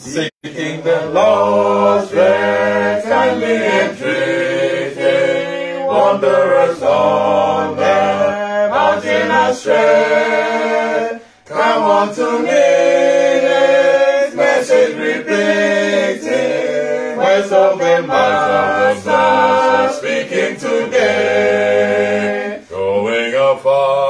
Seeking the lost, very kindly entreating, wanderers on the mountain astray. Come unto me, this message repeating, words of the Master speaking today. Going afar,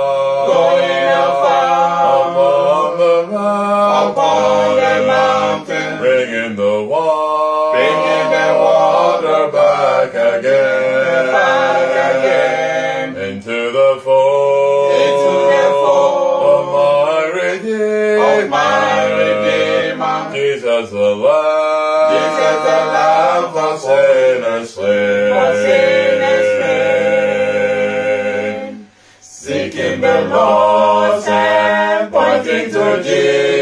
The Lamb, the for sinners slain. Seeking the lost and pointing to Jesus,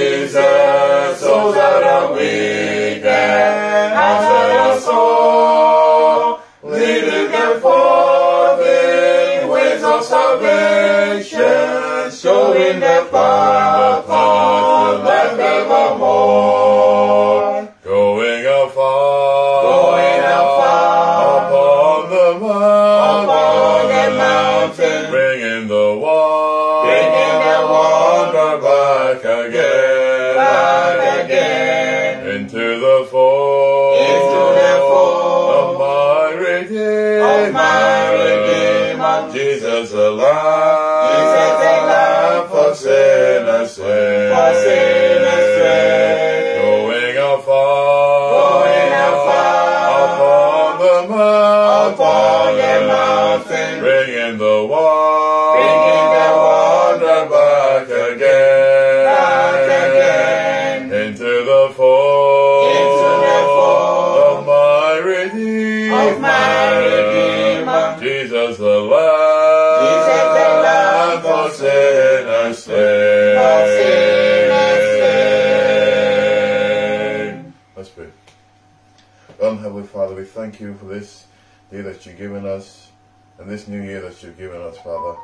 you for this day that you've given us and this new year that you've given us, Father.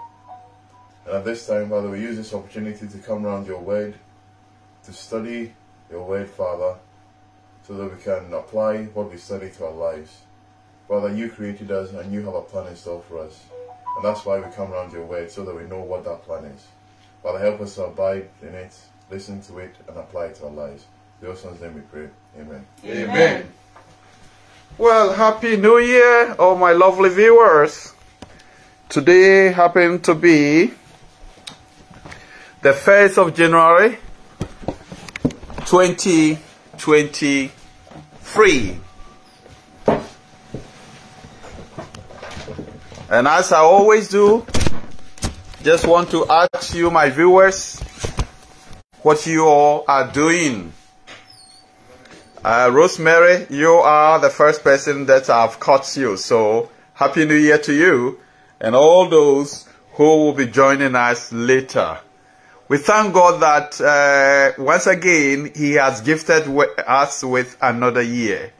And at this time, Father, we use this opportunity to come around your word, to study your word, Father, so that we can apply what we study to our lives. Father, you created us and you have a plan in store for us. And that's why we come around your word, so that we know what that plan is. Father, help us to abide in it, listen to it, and apply it to our lives. In your son's name we pray. Amen. Amen. Well, Happy New Year, all my lovely viewers. Today happened to be the 1st of January 2023. And as I always do, just want to ask you, my viewers, what you all are doing. Uh, Rosemary, you are the first person that I've caught you. So, Happy New Year to you and all those who will be joining us later. We thank God that uh, once again He has gifted us with another year.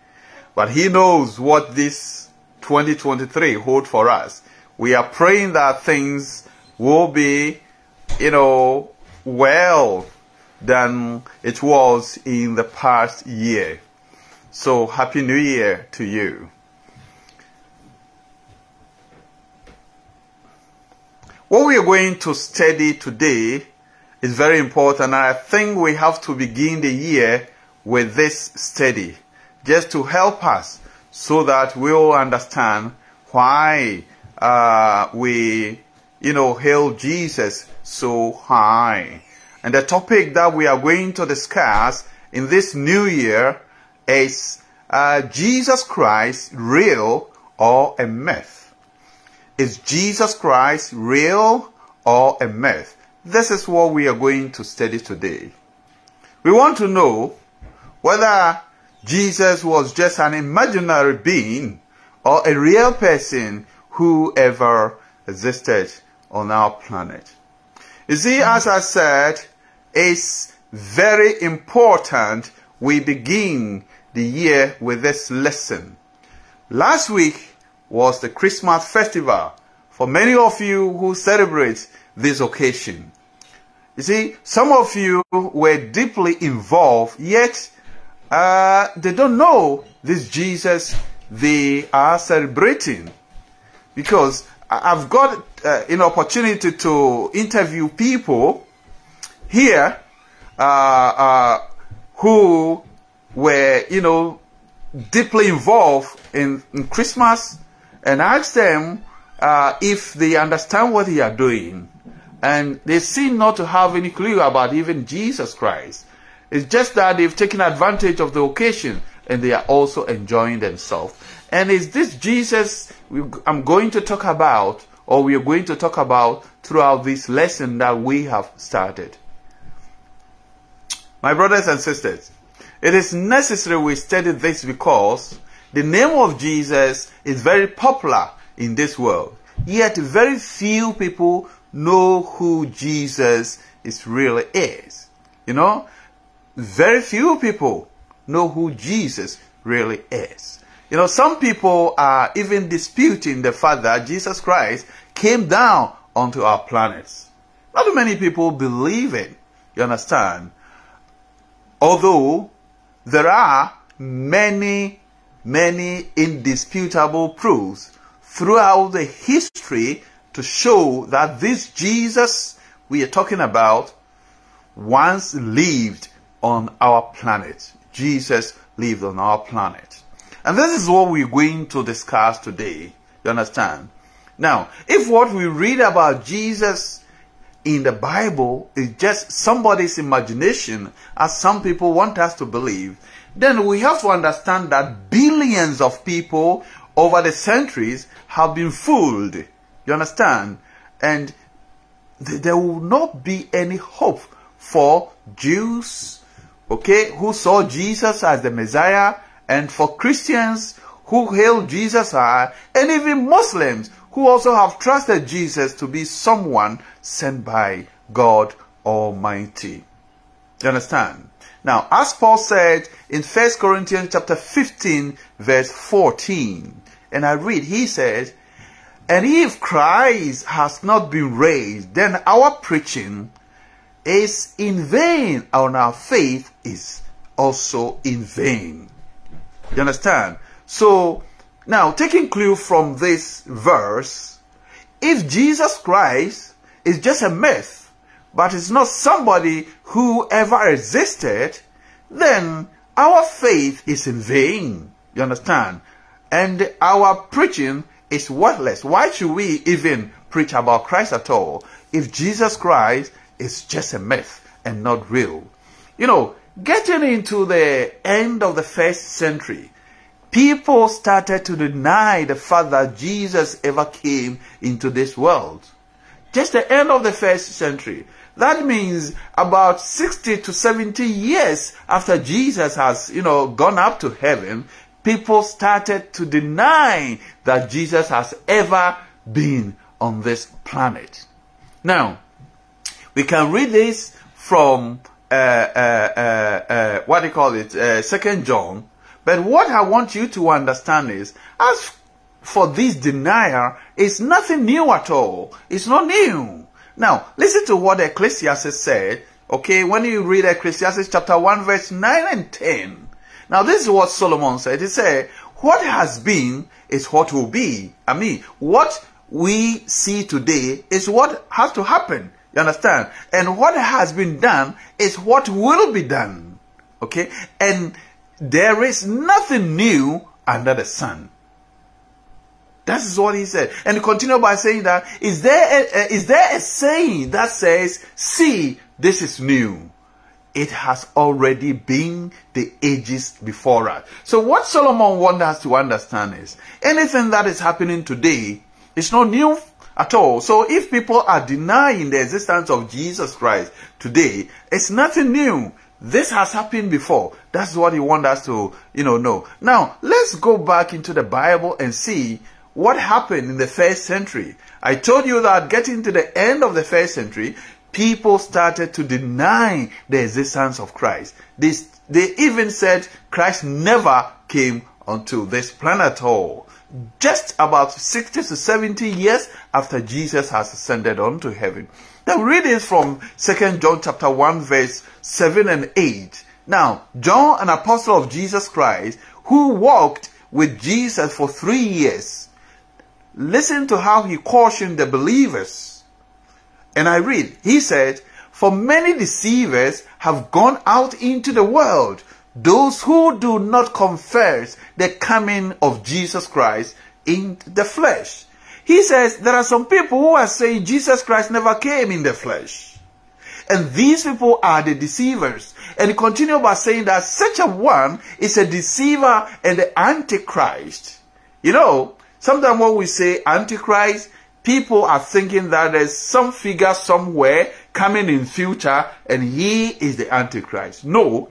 But He knows what this 2023 hold for us. We are praying that things will be, you know, well than it was in the past year. So, Happy New Year to you. What we are going to study today is very important, I think we have to begin the year with this study just to help us so that we'll understand why uh, we, you know, hail Jesus so high. And the topic that we are going to discuss in this new year is uh, Jesus Christ real or a myth? Is Jesus Christ real or a myth? This is what we are going to study today. We want to know whether Jesus was just an imaginary being or a real person who ever existed on our planet. You see, as I said, it's very important we begin the year with this lesson. Last week was the Christmas festival for many of you who celebrate this occasion. You see, some of you were deeply involved, yet uh, they don't know this Jesus they are celebrating because I've got uh, an opportunity to interview people here uh, uh, who were, you know, deeply involved in, in Christmas and ask them uh, if they understand what they are doing. And they seem not to have any clue about even Jesus Christ. It's just that they've taken advantage of the occasion and they are also enjoying themselves. And is this Jesus I'm going to talk about, or we are going to talk about throughout this lesson that we have started? My brothers and sisters, it is necessary we study this because the name of Jesus is very popular in this world. Yet very few people know who Jesus is really is. You know, very few people know who Jesus really is. You know, some people are even disputing the fact that Jesus Christ came down onto our planets. Not many people believe it. You understand? Although there are many, many indisputable proofs throughout the history to show that this Jesus we are talking about once lived on our planet. Jesus lived on our planet. And this is what we're going to discuss today. You understand? Now, if what we read about Jesus in the Bible is just somebody's imagination, as some people want us to believe, then we have to understand that billions of people over the centuries have been fooled. You understand? And th there will not be any hope for Jews, okay, who saw Jesus as the Messiah, and for Christians who hail Jesus and even Muslims who also have trusted Jesus to be someone sent by God Almighty. You understand? Now, as Paul said in 1 Corinthians chapter 15, verse 14, and I read, he says, And if Christ has not been raised, then our preaching is in vain, and our faith is also in vain. You understand? So, now, taking clue from this verse, if Jesus Christ is just a myth, but it's not somebody who ever existed, then our faith is in vain. You understand? And our preaching is worthless. Why should we even preach about Christ at all if Jesus Christ is just a myth and not real? You know, getting into the end of the first century, people started to deny the fact that Jesus ever came into this world. Just the end of the first century. That means about 60 to 70 years after Jesus has, you know, gone up to heaven, people started to deny that Jesus has ever been on this planet. Now, we can read this from uh, uh, uh, uh what do you call it? Uh, Second John but what I want you to understand is, as for this denier, it's nothing new at all. It's not new. Now, listen to what Ecclesiastes said, okay, when you read Ecclesiastes chapter 1 verse 9 and 10. Now, this is what Solomon said. He said, what has been is what will be. I mean, what we see today is what has to happen. You understand? And what has been done is what will be done. Okay? And there is nothing new under the sun. That is what he said. And he continued by saying that, is there, a, is there a saying that says, see, this is new? It has already been the ages before us. So what Solomon wants us to understand is, anything that is happening today is not new at all. So if people are denying the existence of Jesus Christ today, it's nothing new. This has happened before. That's what he wants us to, you know, know. Now, let's go back into the Bible and see what happened in the first century. I told you that getting to the end of the first century, people started to deny the existence of Christ. They, they even said Christ never came onto this planet at all. Just about 60 to 70 years after Jesus has ascended onto heaven. Now read this from 2 John chapter 1 verse 7 and 8. Now, John, an apostle of Jesus Christ, who walked with Jesus for three years, listen to how he cautioned the believers. And I read, he said, For many deceivers have gone out into the world, those who do not confess the coming of Jesus Christ in the flesh. He says there are some people who are saying Jesus Christ never came in the flesh. And these people are the deceivers. And he continued by saying that such a one is a deceiver and the antichrist. You know, sometimes when we say antichrist, people are thinking that there's some figure somewhere coming in future and he is the antichrist. No.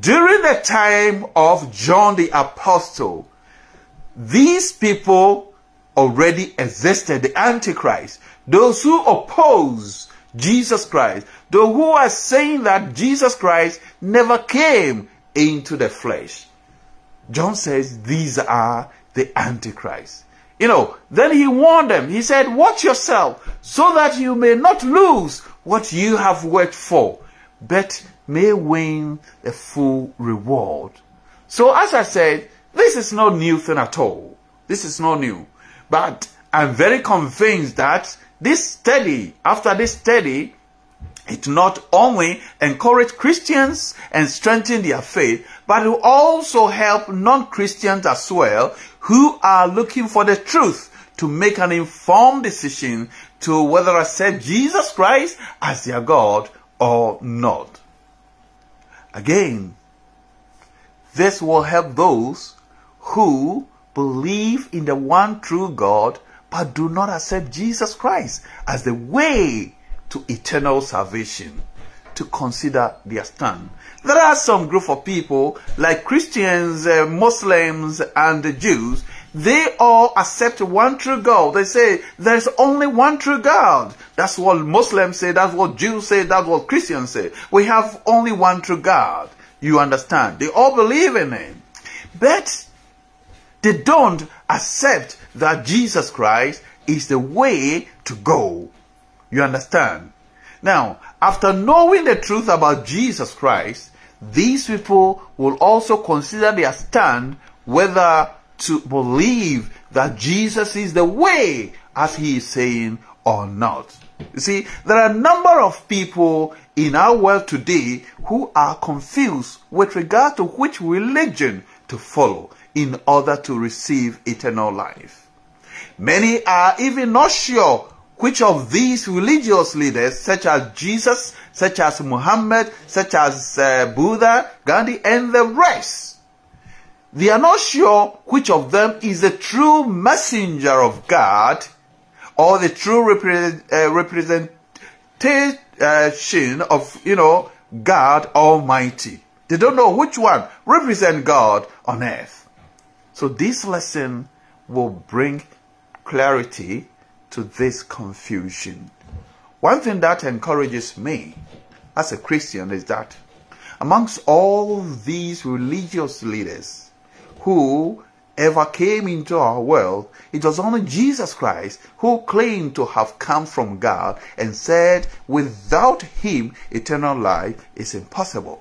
During the time of John the apostle, these people already existed, the antichrist. Those who oppose Jesus Christ, those who are saying that Jesus Christ never came into the flesh. John says these are the antichrist. You know, then he warned them. He said, watch yourself so that you may not lose what you have worked for, but may win a full reward. So as I said, this is no new thing at all. This is not new. But I'm very convinced that this study, after this study, it not only encourage Christians and strengthen their faith, but it will also help non-Christians as well who are looking for the truth to make an informed decision to whether accept Jesus Christ as their God or not. Again, this will help those who believe in the one true God but do not accept Jesus Christ as the way to eternal salvation to consider their stand. There are some group of people like Christians, uh, Muslims and the Jews. They all accept one true God. They say there's only one true God. That's what Muslims say. That's what Jews say. That's what Christians say. We have only one true God. You understand? They all believe in Him. But they don't accept that Jesus Christ is the way to go. You understand? Now, after knowing the truth about Jesus Christ, these people will also consider their stand whether to believe that Jesus is the way as he is saying or not. You see, there are a number of people in our world today who are confused with regard to which religion to follow in order to receive eternal life. Many are even not sure which of these religious leaders, such as Jesus, such as Muhammad, such as uh, Buddha, Gandhi, and the rest, they are not sure which of them is the true messenger of God or the true uh, representation of, you know, God Almighty. They don't know which one represent God on earth. So this lesson will bring clarity to this confusion. One thing that encourages me as a Christian is that amongst all these religious leaders who ever came into our world, it was only Jesus Christ who claimed to have come from God and said, without him, eternal life is impossible.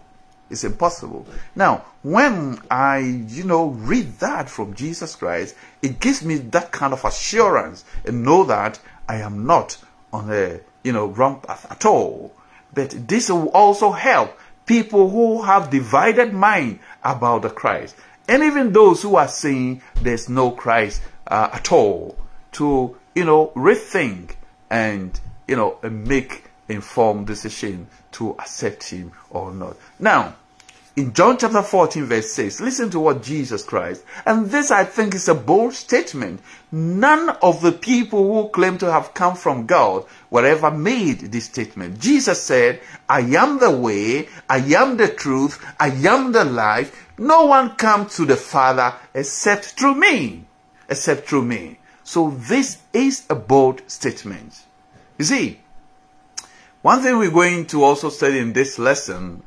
It's impossible. Now, when I, you know, read that from Jesus Christ, it gives me that kind of assurance and know that I am not on a, you know, wrong path at all. But this will also help people who have divided mind about the Christ. And even those who are saying there's no Christ uh, at all to, you know, rethink and, you know, make informed decision to accept him or not. Now, in John chapter 14 verse 6, listen to what Jesus Christ, and this I think is a bold statement. None of the people who claim to have come from God were ever made this statement. Jesus said, I am the way, I am the truth, I am the life. No one comes to the Father except through me. Except through me. So this is a bold statement. You see, one thing we're going to also study in this lesson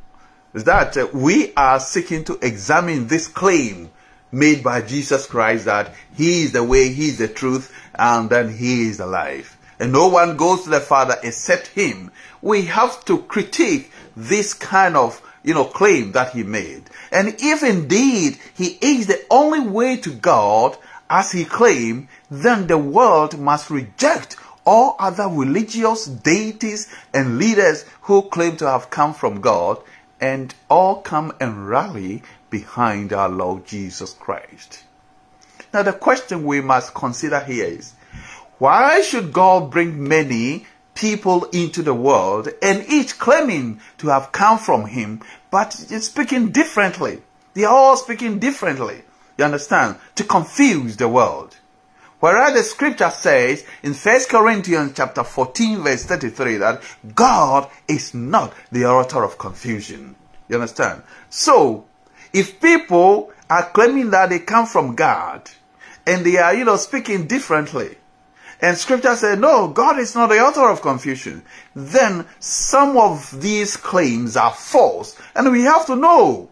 is that uh, we are seeking to examine this claim made by Jesus Christ that He is the way, He is the truth, and then He is the life. And no one goes to the Father except Him. We have to critique this kind of, you know, claim that he made. And if indeed he is the only way to God, as he claimed, then the world must reject all other religious deities and leaders who claim to have come from God and all come and rally behind our Lord Jesus Christ. Now, the question we must consider here is why should God bring many people into the world and each claiming to have come from Him, but speaking differently? They are all speaking differently. You understand? To confuse the world. Whereas the scripture says in 1 Corinthians chapter 14 verse 33 that God is not the author of confusion. You understand? So, if people are claiming that they come from God and they are, you know, speaking differently, and scripture says, no, God is not the author of confusion, then some of these claims are false. And we have to know.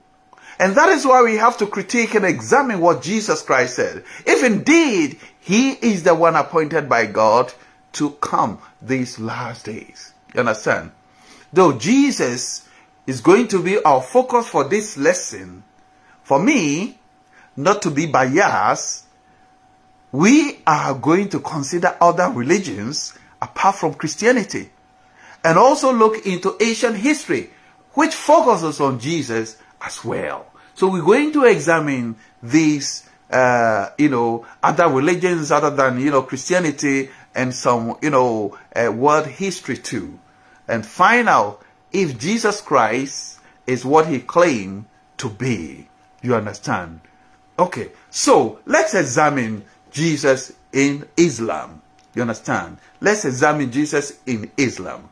And that is why we have to critique and examine what Jesus Christ said. If indeed he is the one appointed by God to come these last days. You understand? Though Jesus is going to be our focus for this lesson, for me, not to be biased, we are going to consider other religions apart from Christianity and also look into ancient history, which focuses on Jesus as well. So we're going to examine these, uh, you know, other religions other than, you know, Christianity and some, you know, uh, world history too. And find out if Jesus Christ is what he claimed to be. You understand? Okay, so let's examine Jesus in Islam. You understand? Let's examine Jesus in Islam.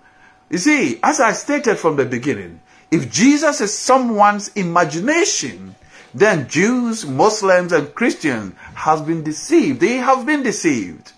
You see, as I stated from the beginning, if Jesus is someone's imagination, then Jews, Muslims, and Christians have been deceived. They have been deceived.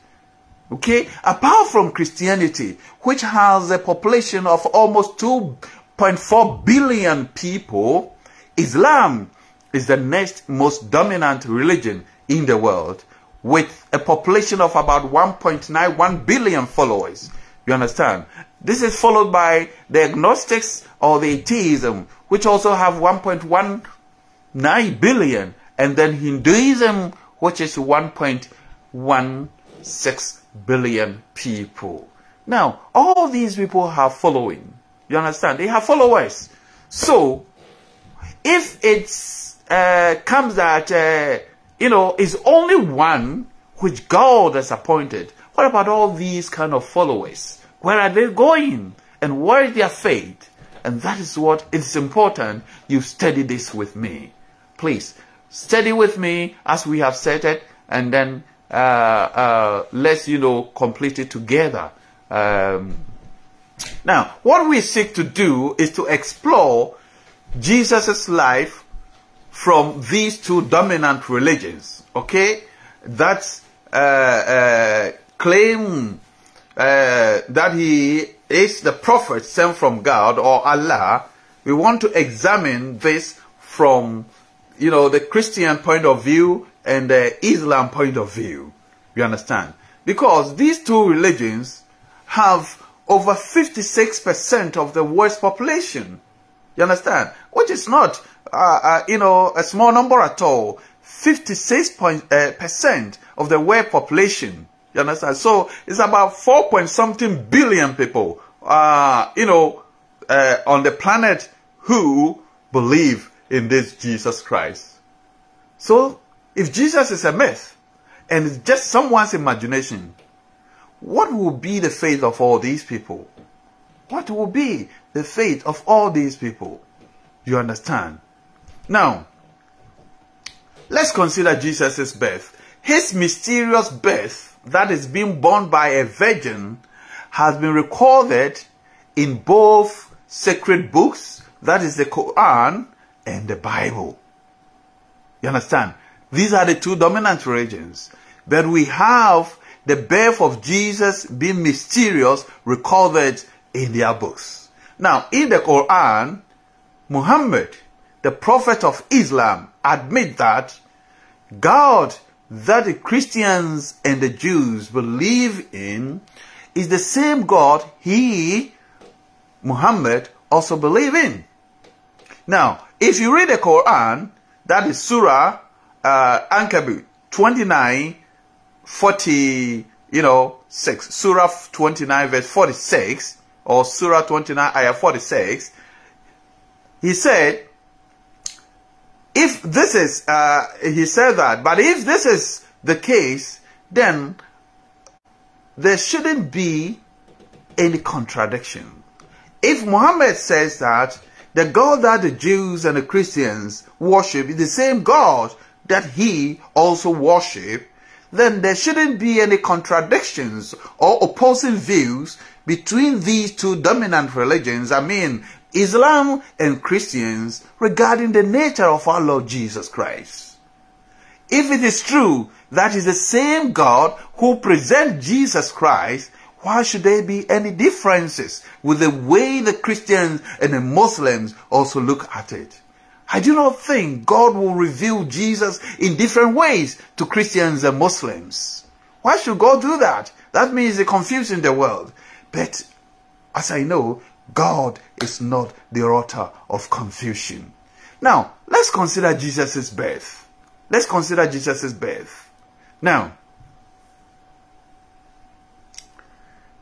Okay? Apart from Christianity, which has a population of almost 2.4 billion people, Islam is the next most dominant religion in the world with a population of about 1.91 billion followers. You understand? This is followed by the agnostics or the atheism, which also have 1.19 billion, and then Hinduism, which is 1.16 billion people. Now, all these people have following. You understand? They have followers. So, if it uh, comes that, uh, you know, it's only one which God has appointed, what about all these kind of followers? Where are they going? And where is their faith? And that is what it is important you study this with me. Please, study with me as we have said it, and then uh, uh, let's, you know, complete it together. Um, now, what we seek to do is to explore Jesus' life from these two dominant religions, okay? That uh, uh, claim uh, that he is the prophet sent from God or Allah, we want to examine this from, you know, the Christian point of view and the Islam point of view. You understand? Because these two religions have over 56% of the world's population. You understand? Which is not, uh, uh, you know, a small number at all. 56% uh, of the world population. You understand? So it's about 4 point something billion people, uh, you know, uh, on the planet who believe in this Jesus Christ. So if Jesus is a myth and it's just someone's imagination, what will be the fate of all these people? What will be the fate of all these people? You understand? Now, let's consider Jesus' birth. His mysterious birth that is being born by a virgin has been recorded in both sacred books, that is the Quran and the Bible. You understand? These are the two dominant religions. But we have the birth of Jesus being mysterious recorded in their books. Now, in the Quran, Muhammad, the prophet of Islam, admit that God that the Christians and the Jews believe in is the same God he, Muhammad, also believe in. Now, if you read the Quran, that is Surah uh, Ankabut 29, 40, you know, 6. Surah 29 verse 46 or Surah 29 ayah 46. He said, if this is, uh, he said that, but if this is the case, then there shouldn't be any contradiction. If Muhammad says that the God that the Jews and the Christians worship is the same God that he also worship, then there shouldn't be any contradictions or opposing views between these two dominant religions, I mean Islam and Christians, regarding the nature of our Lord Jesus Christ. If it is true that is the same God who presents Jesus Christ, why should there be any differences with the way the Christians and the Muslims also look at it? I do not think God will reveal Jesus in different ways to Christians and Muslims. Why should God do that? That means He's confusing the world. But as I know, God is not the author of confusion. Now, let's consider Jesus' birth. Let's consider Jesus' birth. Now,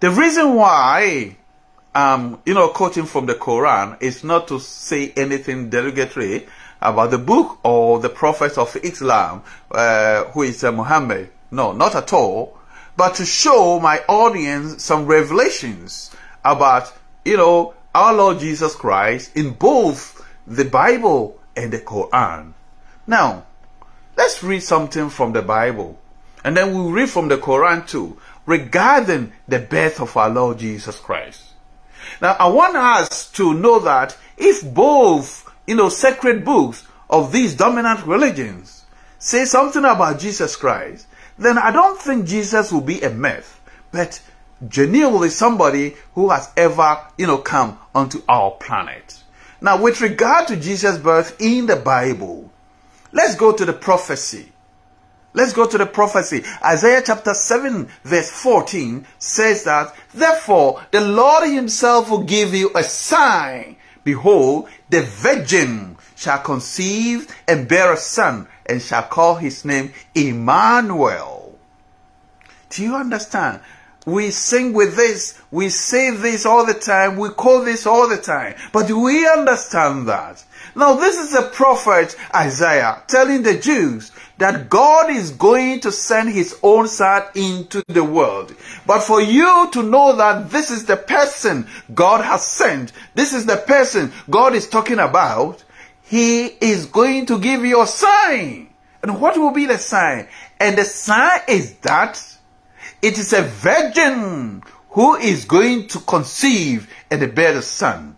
the reason why um, you know, quoting from the Quran is not to say anything derogatory about the book or the prophet of Islam, uh, who is uh, Muhammad. No, not at all. But to show my audience some revelations about, you know, our Lord Jesus Christ in both the Bible and the Quran. Now, let's read something from the Bible. And then we'll read from the Quran too, regarding the birth of our Lord Jesus Christ. Now, I want us to know that if both, you know, sacred books of these dominant religions say something about Jesus Christ, then I don't think Jesus will be a myth, but genuinely somebody who has ever, you know, come onto our planet. Now, with regard to Jesus' birth in the Bible, let's go to the prophecy. Let's go to the prophecy. Isaiah chapter 7 verse 14 says that, Therefore the Lord himself will give you a sign. Behold, the virgin shall conceive and bear a son and shall call his name Emmanuel. Do you understand? We sing with this, we say this all the time, we call this all the time. But do we understand that? Now this is the prophet Isaiah telling the Jews that God is going to send his own son into the world. But for you to know that this is the person God has sent, this is the person God is talking about, he is going to give you a sign. And what will be the sign? And the sign is that it is a virgin who is going to conceive and bear a son.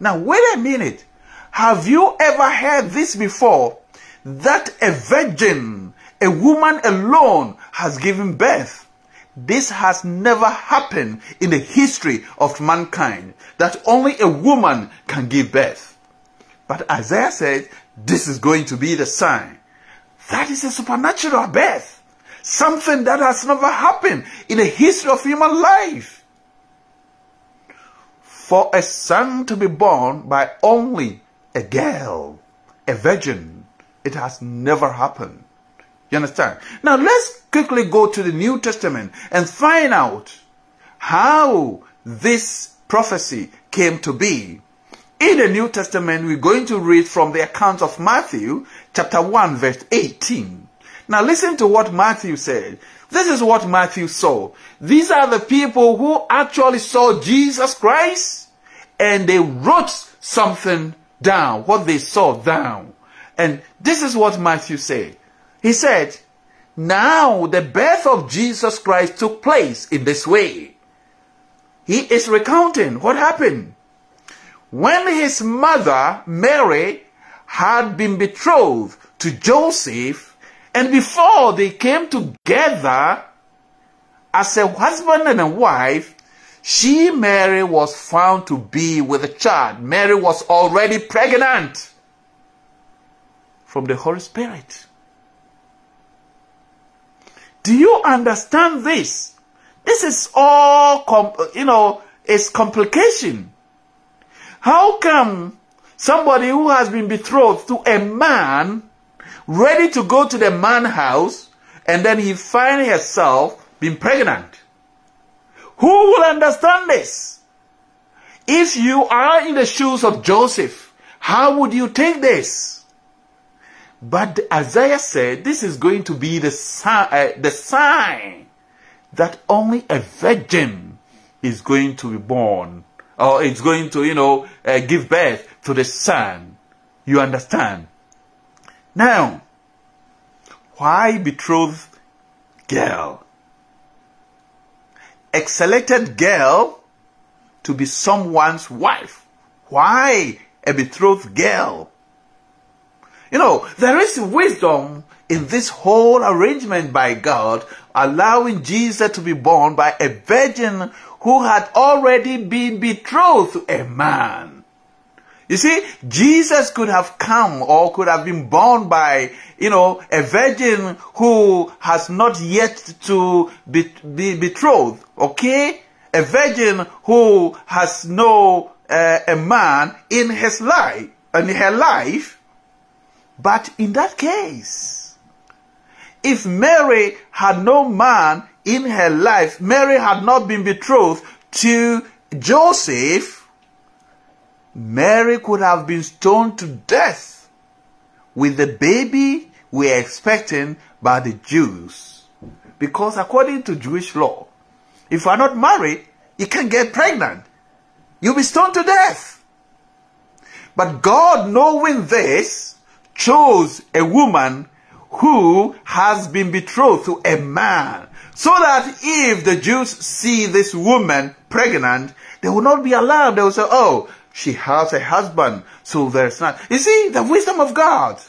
Now wait a minute. Have you ever heard this before? That a virgin, a woman alone has given birth. This has never happened in the history of mankind, that only a woman can give birth. But Isaiah said, this is going to be the sign. That is a supernatural birth. Something that has never happened in the history of human life. For a son to be born by only a girl, a virgin, it has never happened. You understand? Now let's quickly go to the New Testament and find out how this prophecy came to be. In the New Testament, we're going to read from the account of Matthew chapter 1 verse 18. Now listen to what Matthew said. This is what Matthew saw. These are the people who actually saw Jesus Christ and they wrote something down, what they saw down. And this is what Matthew said. He said, now the birth of Jesus Christ took place in this way. He is recounting what happened. When his mother, Mary, had been betrothed to Joseph, and before they came together as a husband and a wife, she, Mary, was found to be with a child. Mary was already pregnant from the Holy Spirit. Do you understand this? This is all, you know, it's complication. How come somebody who has been betrothed to a man, ready to go to the man house, and then he find herself being pregnant. Who will understand this? If you are in the shoes of Joseph, how would you take this? But Isaiah said this is going to be the, sign, uh, the sign that only a virgin is going to be born or it's going to, you know, uh, give birth to the son. You understand? Now, why betrothed girl? A selected girl to be someone's wife. Why a betrothed girl? You know, there is wisdom in this whole arrangement by God, allowing Jesus to be born by a virgin who had already been betrothed to a man. You see, Jesus could have come or could have been born by, you know, a virgin who has not yet to be, be betrothed, okay? A virgin who has no uh, a man in his life, in her life. But in that case, if Mary had no man in her life, Mary had not been betrothed to Joseph, Mary could have been stoned to death with the baby we're expecting by the Jews. Because according to Jewish law, if you are not married, you can't get pregnant. You'll be stoned to death. But God, knowing this, chose a woman who has been betrothed to a man so that if the Jews see this woman pregnant, they will not be alarmed. They will say, oh, she has a husband, so there's not. You see, the wisdom of God.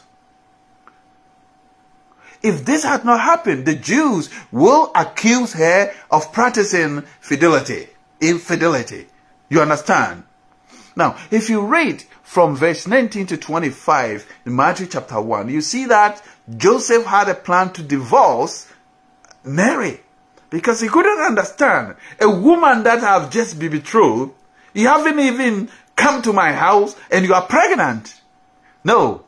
If this had not happened, the Jews will accuse her of practicing fidelity, infidelity. You understand? Now, if you read from verse 19 to 25 in Matthew chapter 1, you see that Joseph had a plan to divorce Mary because he couldn't understand a woman that have just been betrothed. You haven't even come to my house and you are pregnant. No.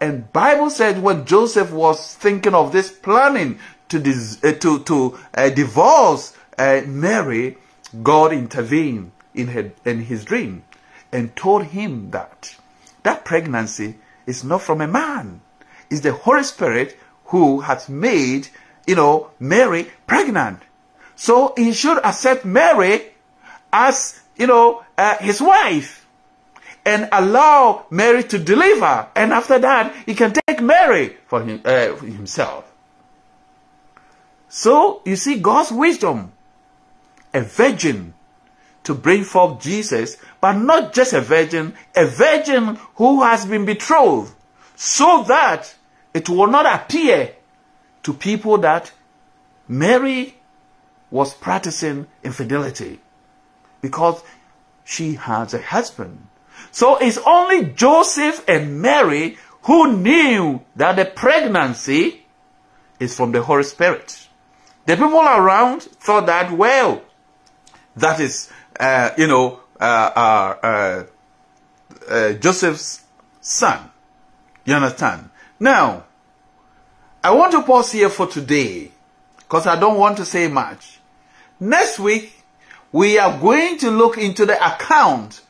And Bible said when Joseph was thinking of this planning to uh, to to uh, divorce uh, Mary, God intervened in her, in his dream and told him that that pregnancy is not from a man. It's the Holy Spirit who has made you know, Mary pregnant. So he should accept Mary as, you know, uh, his wife and allow Mary to deliver. And after that, he can take Mary for, him, uh, for himself. So you see God's wisdom. A virgin to bring forth Jesus, but not just a virgin, a virgin who has been betrothed, so that it will not appear to people that Mary was practicing infidelity because she has a husband. So it's only Joseph and Mary who knew that the pregnancy is from the Holy Spirit. The people around thought that, well, that is, uh, you know, uh, uh, uh, uh Joseph's son. You understand? Now, I want to pause here for today because I don't want to say much. Next week, we are going to look into the account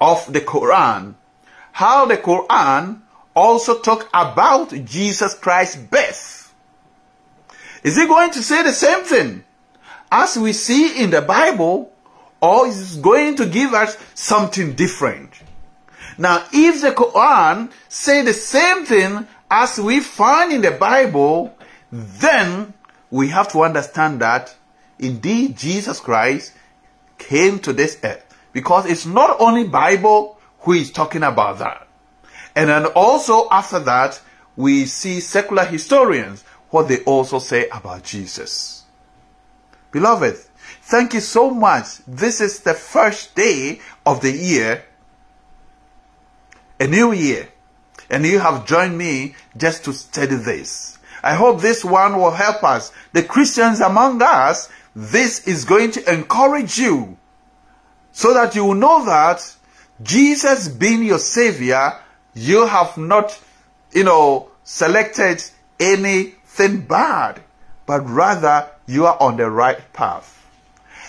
of the Quran, how the Quran also talk about Jesus Christ's birth. Is it going to say the same thing as we see in the Bible or is it going to give us something different? Now, if the Quran say the same thing as we find in the Bible, then we have to understand that indeed Jesus Christ came to this earth because it's not only Bible who is talking about that. And then also after that, we see secular historians what they also say about Jesus. Beloved, thank you so much. This is the first day of the year, a new year and you have joined me just to study this. I hope this one will help us. The Christians among us, this is going to encourage you so that you will know that Jesus being your savior, you have not, you know, selected anything bad, but rather you are on the right path.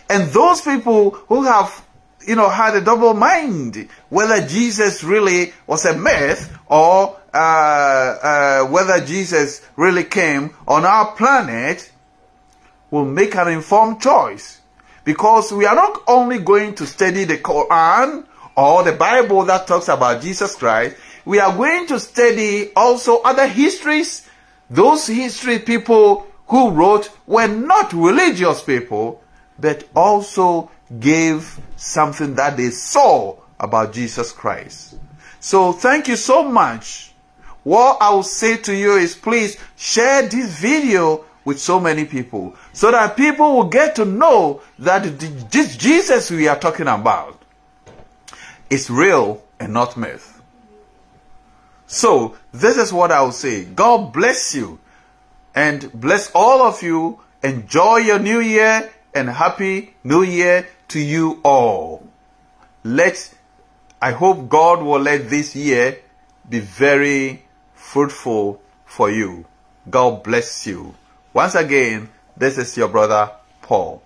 And those people who have, you know, had a double mind, whether Jesus really was a myth or uh, uh, whether Jesus really came on our planet, will make an informed choice. Because we are not only going to study the Quran or the Bible that talks about Jesus Christ, we are going to study also other histories. Those history people who wrote were not religious people, but also gave something that they saw about Jesus Christ. So thank you so much. What I will say to you is please share this video with so many people so that people will get to know that this Jesus we are talking about is real and not myth. So, this is what I will say. God bless you and bless all of you. Enjoy your new year and happy new year to you all. Let, I hope God will let this year be very fruitful for you. God bless you. Once again, this is your brother Paul.